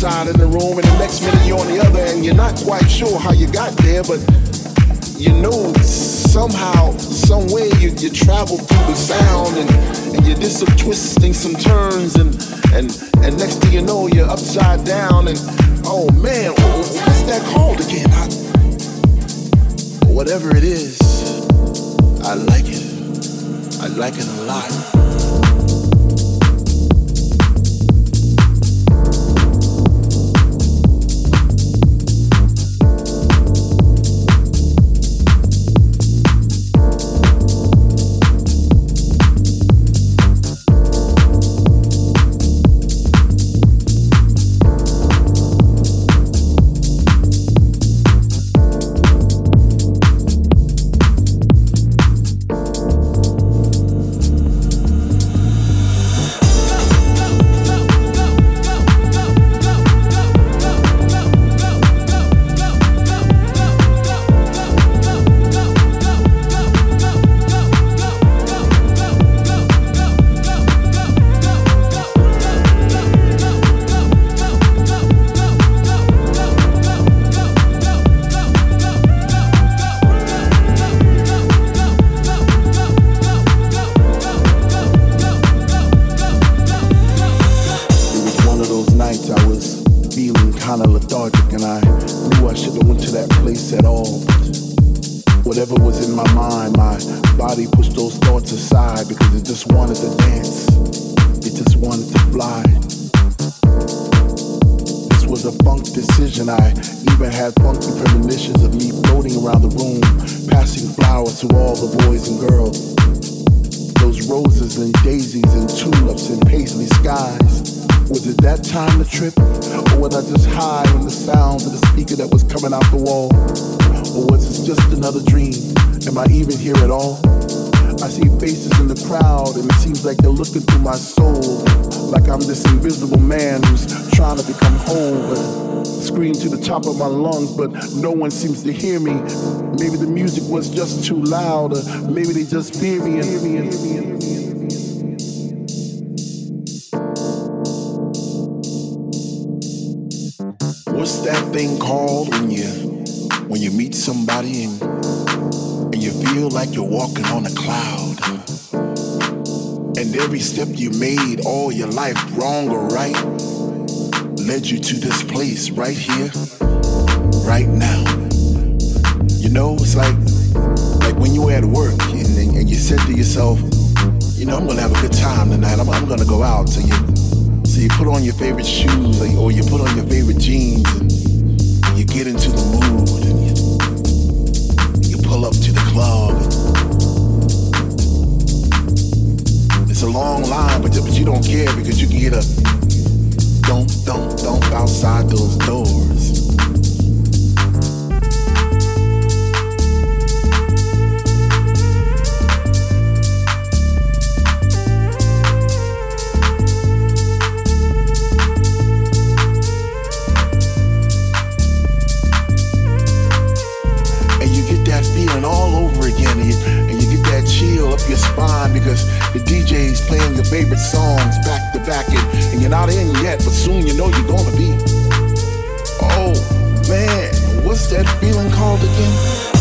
side of the room and the next minute you're on the other and you're not quite sure how you got there, but you know somehow, some way you, you travel through the sound and, and you did some twisting, some turns and, and, and next thing you know you're upside down and oh man, what's that called again? I, whatever it is, I like it. I like it a lot. Top of my lungs, but no one seems to hear me. Maybe the music was just too loud, or maybe they just fear me and and me. What's that thing called when you when you meet somebody and and you feel like you're walking on a cloud? And every step you made all your life, wrong or right, led you to this place right here, right now. You know, it's like like when you at work and, and, and you said to yourself, you know, I'm gonna have a good time tonight. I'm, I'm gonna go out. So you so you put on your favorite shoes or, you- or you put on your favorite jeans and, and you get into the mood and you, you pull up to the club. It's a long line, but, but you don't care because you can get a don't, don't, don't outside those doors. Spine because the DJ's playing your favorite songs back to back, and, and you're not in yet, but soon you know you're gonna be. Oh, Man, what's that feeling called again?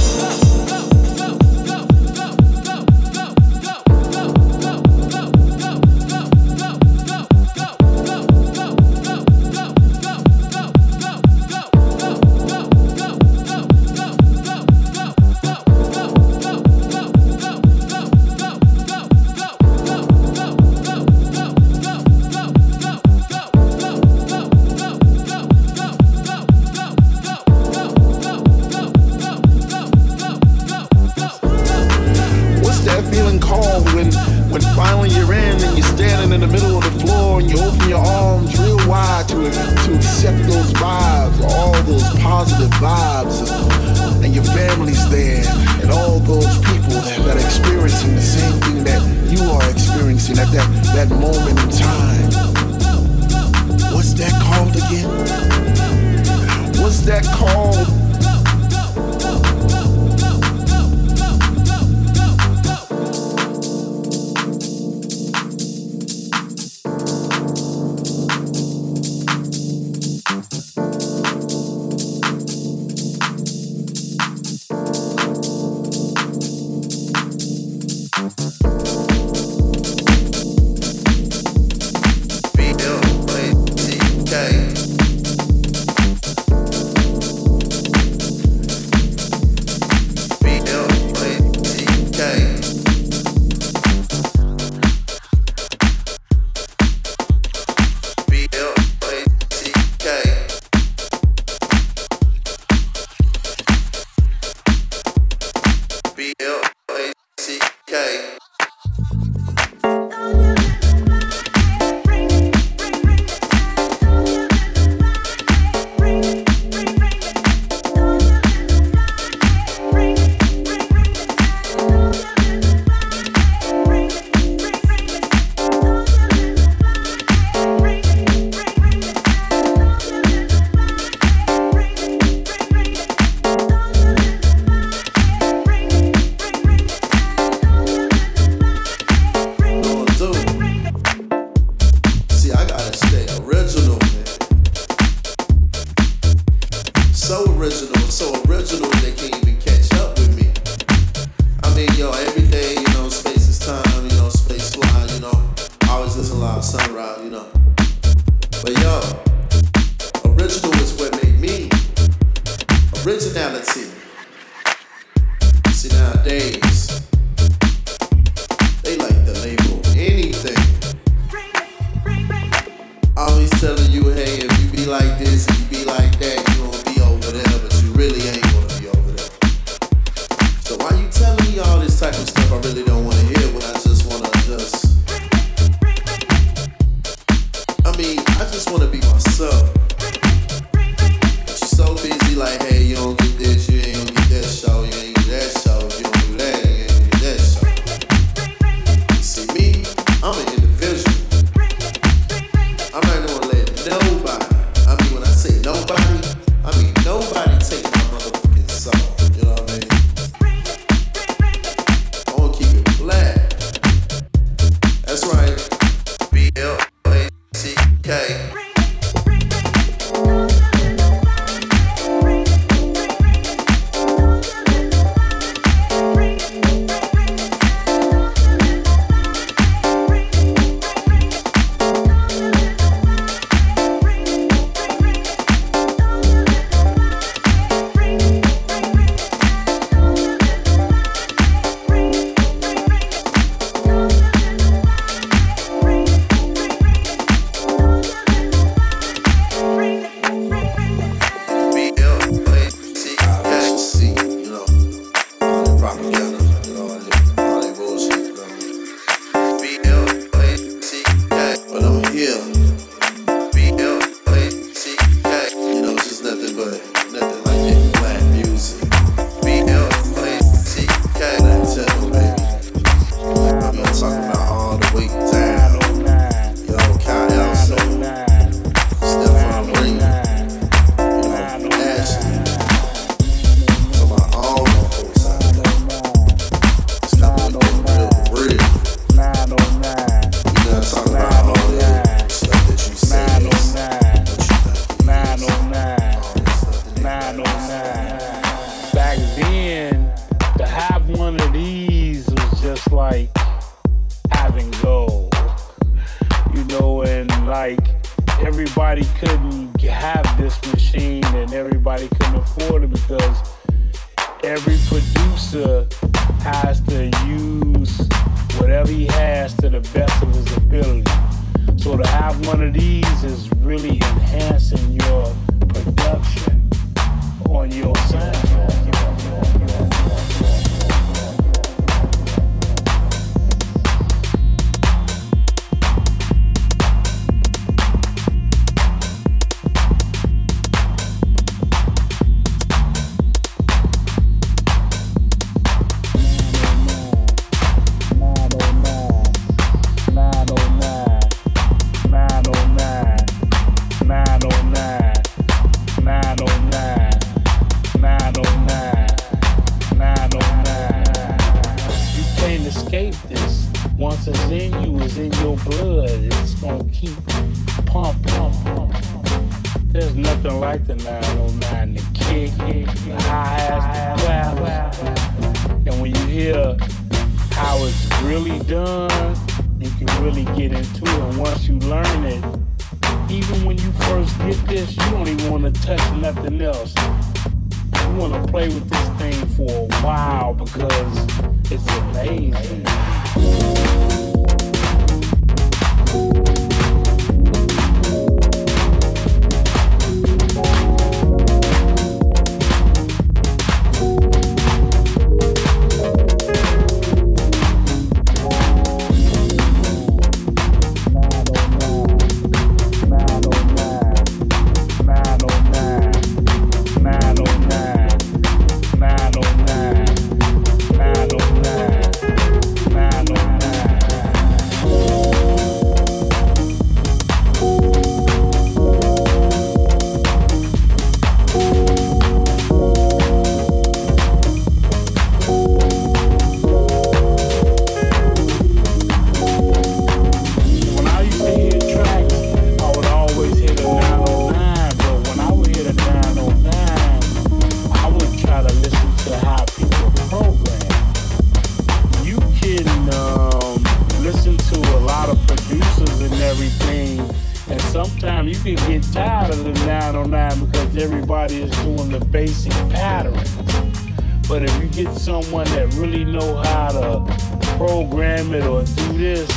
program it or do this,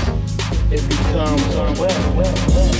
it becomes unwell.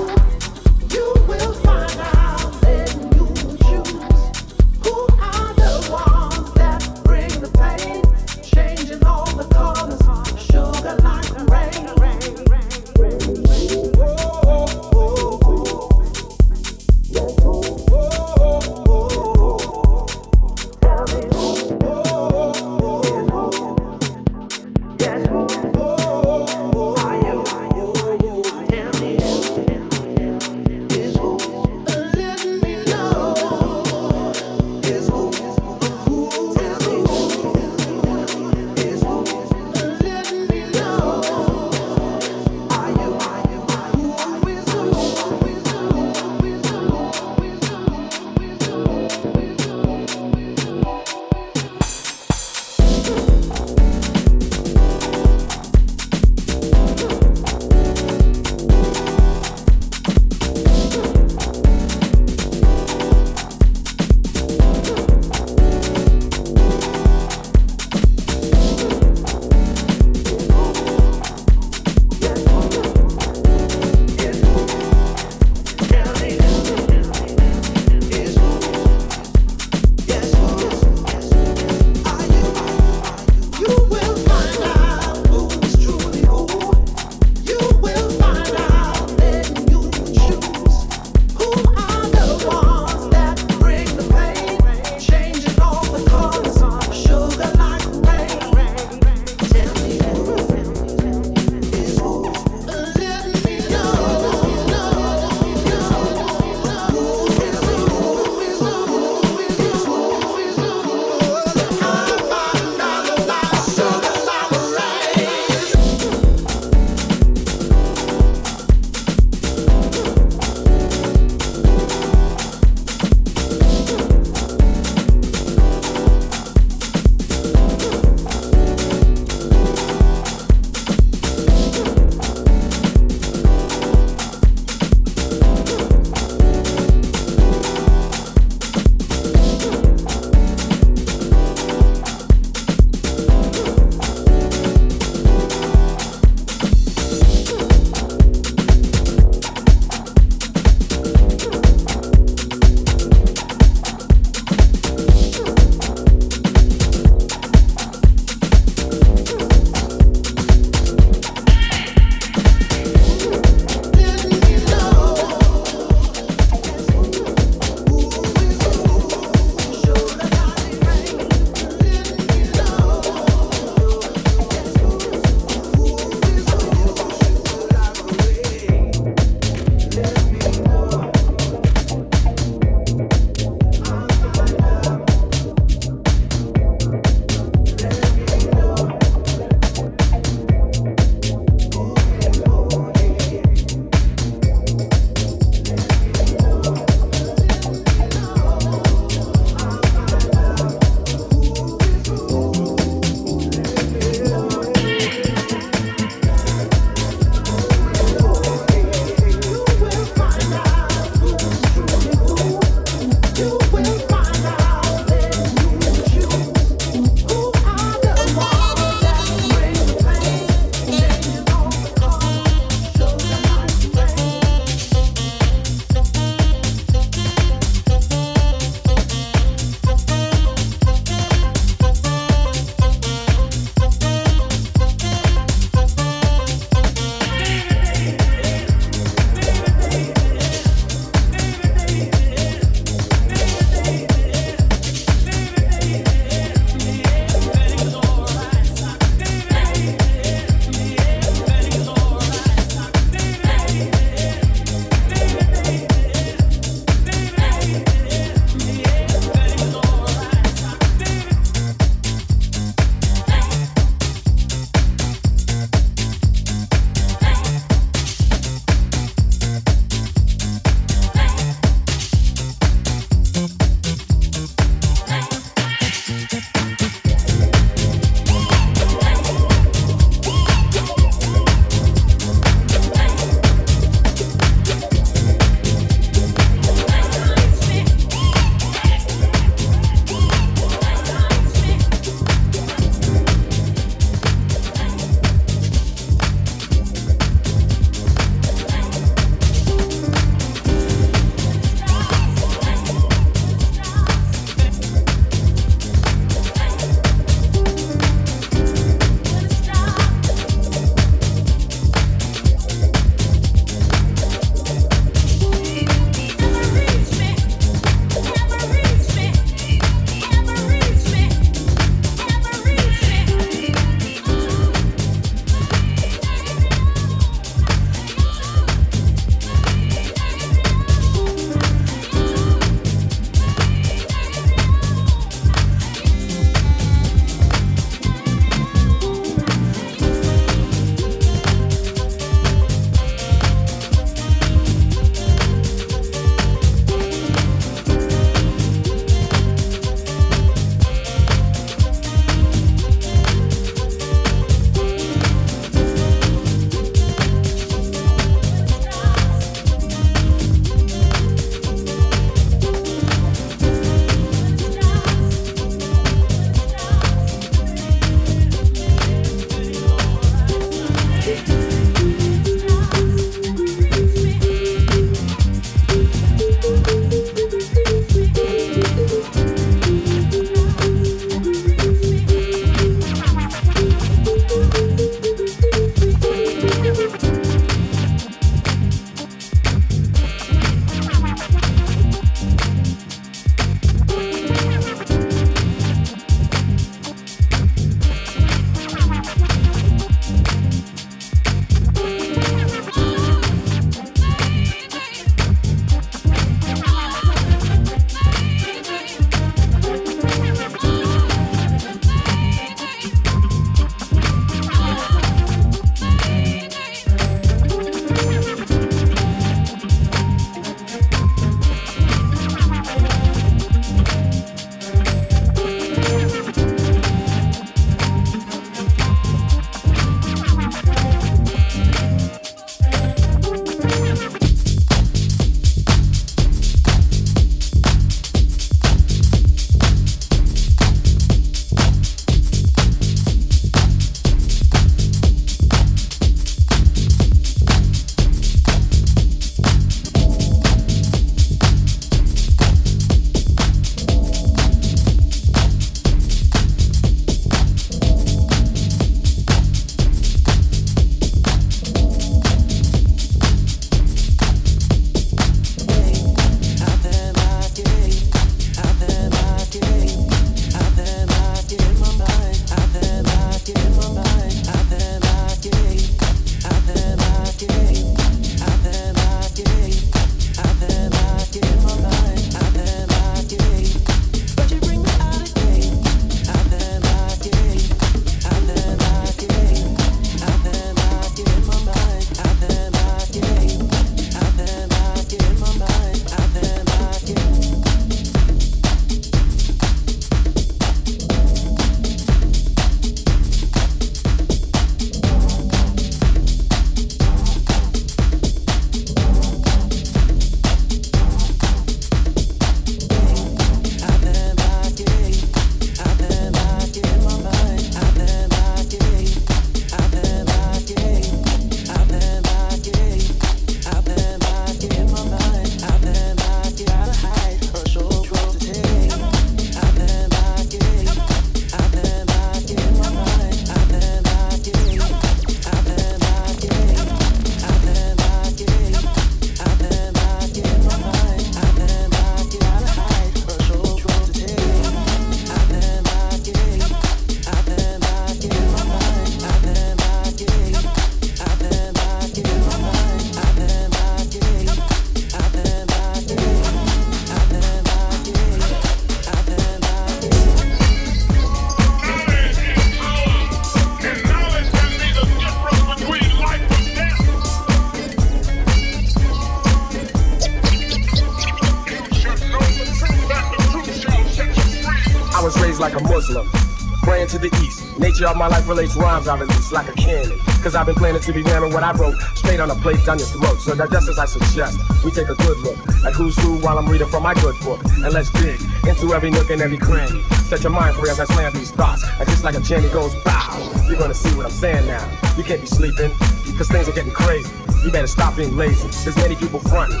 My life relates rhymes I release like a cannon. Cause I've been planning to be ramming what I wrote straight on a plate down your throat. So that just as I suggest, we take a good look at who's who while I'm reading from my good book. And let's dig into every nook and every cranny. Set your mind free as I slam these thoughts. And just like a jammy goes bow, you're gonna see what I'm saying now. You can't be sleeping, cause things are getting crazy. You better stop being lazy. There's many people fronting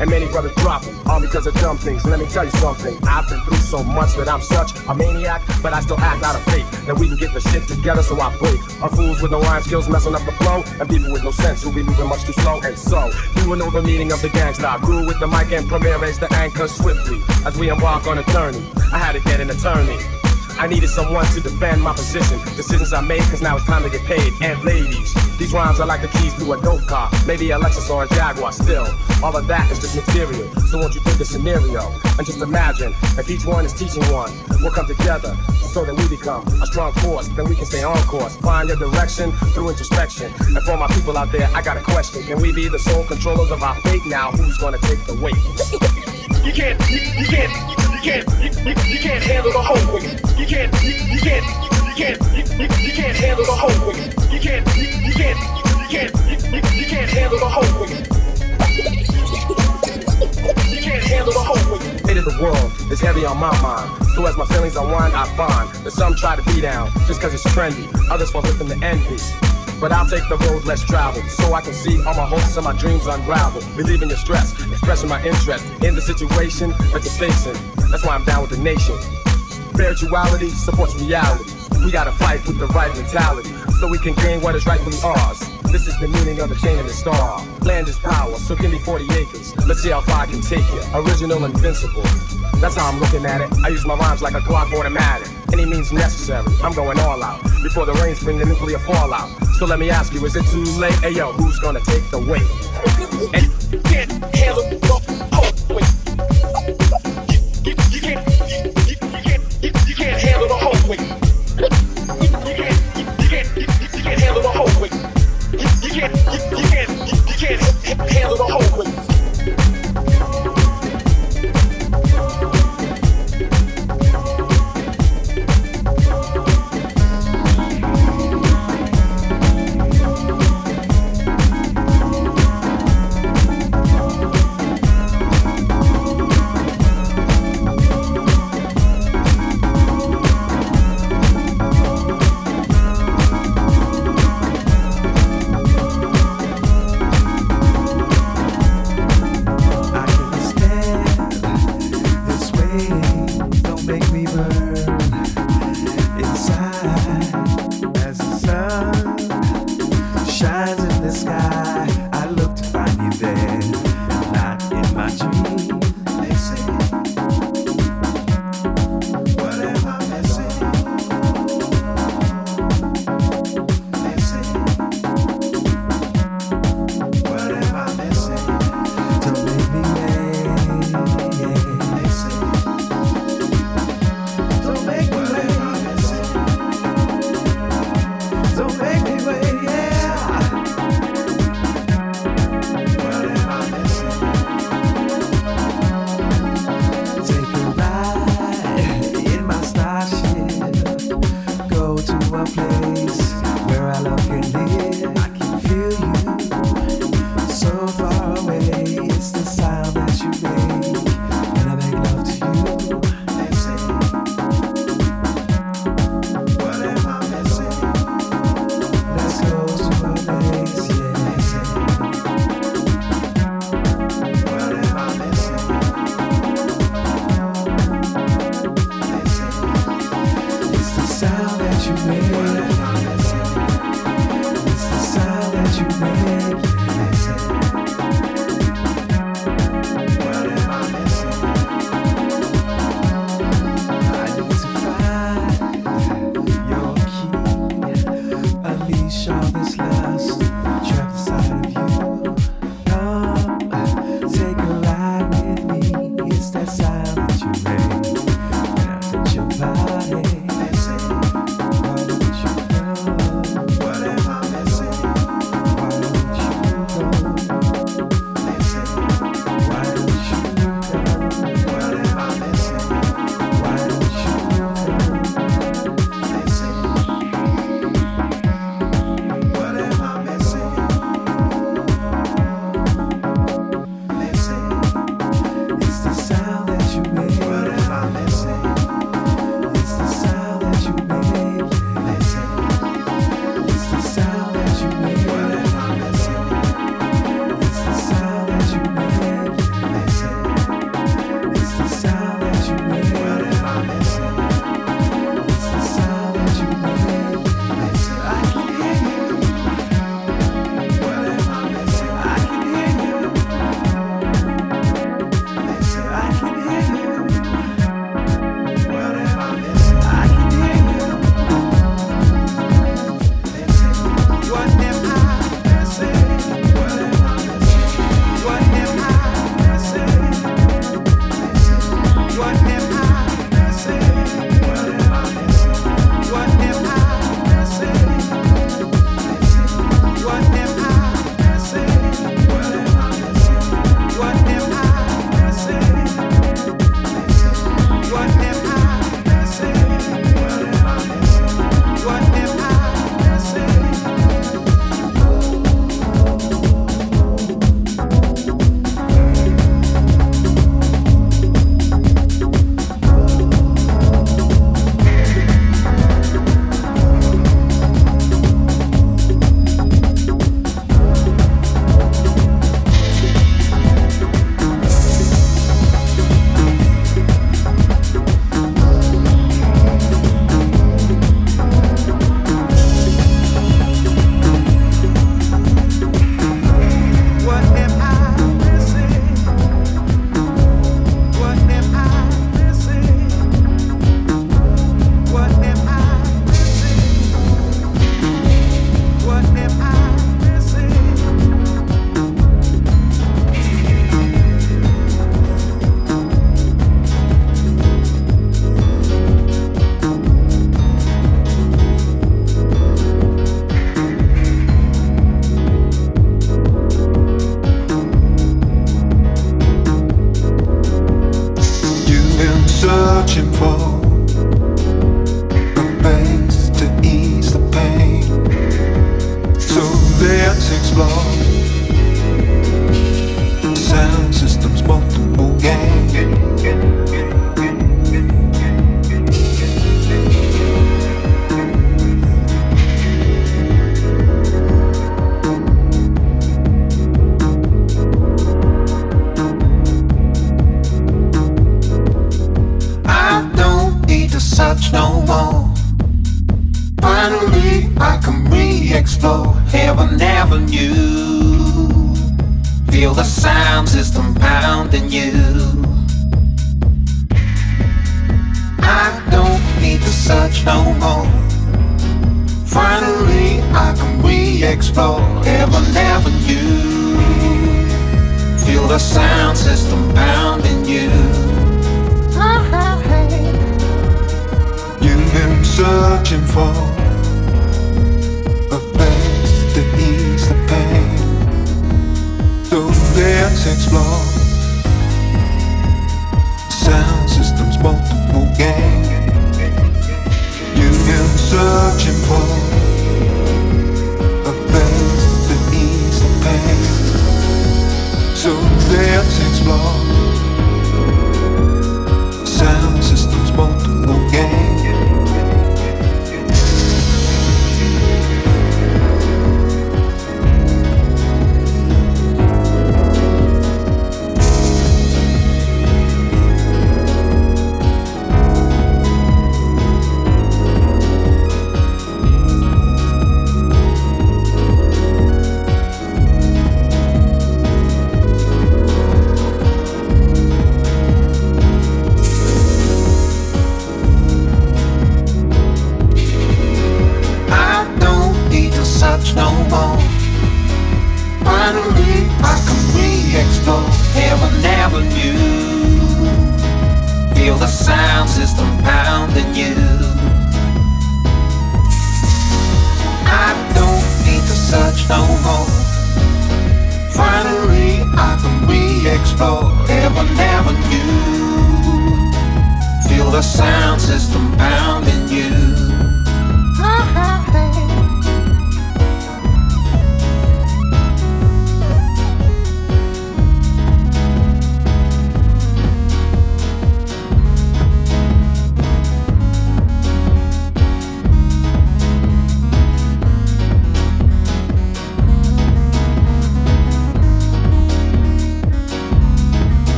and many brothers dropping, all because of dumb things. Let me tell you something, I've been through so much that I'm such a maniac, but I still act out of faith that we can get the shit together, so I break. Our fools with no rhyme skills messing up the flow, and people with no sense who be moving much too slow. And so, will know the meaning of the Gang Starr. I grew with the mic and Premier raised the anchor swiftly as we embark on a journey. I had to get an attorney. I needed someone to defend my position. Decisions I made, cause now it's time to get paid. And ladies, these rhymes are like the keys to a dope car. Maybe a Lexus or a Jaguar still. All of that is just material. So won't you think the scenario? And just imagine if each one is teaching one, we'll come together so that we become a strong force. Then we can stay on course. Find your direction through introspection. And for my people out there, I got a question. Can we be the sole controllers of our fate now? Who's gonna take the weight? you can't, you, you can't, you, can't handle the whole weight. You can't, handle the whole weight. You can't, handle the whole weight. You can't handle the whole. Weight of the world is heavy on my mind. So as my feelings unwind, I find that some try to be down just cause it's trendy. Others fall victim to envy. But I'll take the road less traveled so I can see all my hopes and my dreams unravel. Relieving your stress, expressing my interest in the situation that you're facing. That's why I'm down with the nation. Spirituality supports reality. We gotta fight with the right mentality so we can gain what is rightfully ours. This is the meaning of the chain and the star. Land is power, so give me 40 acres. Let's see how far I can take you. Original, invincible. That's how I'm looking at it. I use my rhymes like a Glock automatic. Any means necessary. I'm going all out before the rains bring the nuclear fallout. So let me ask you, is it too late? Hey yo, who's gonna take the weight? And can't handle handle the whole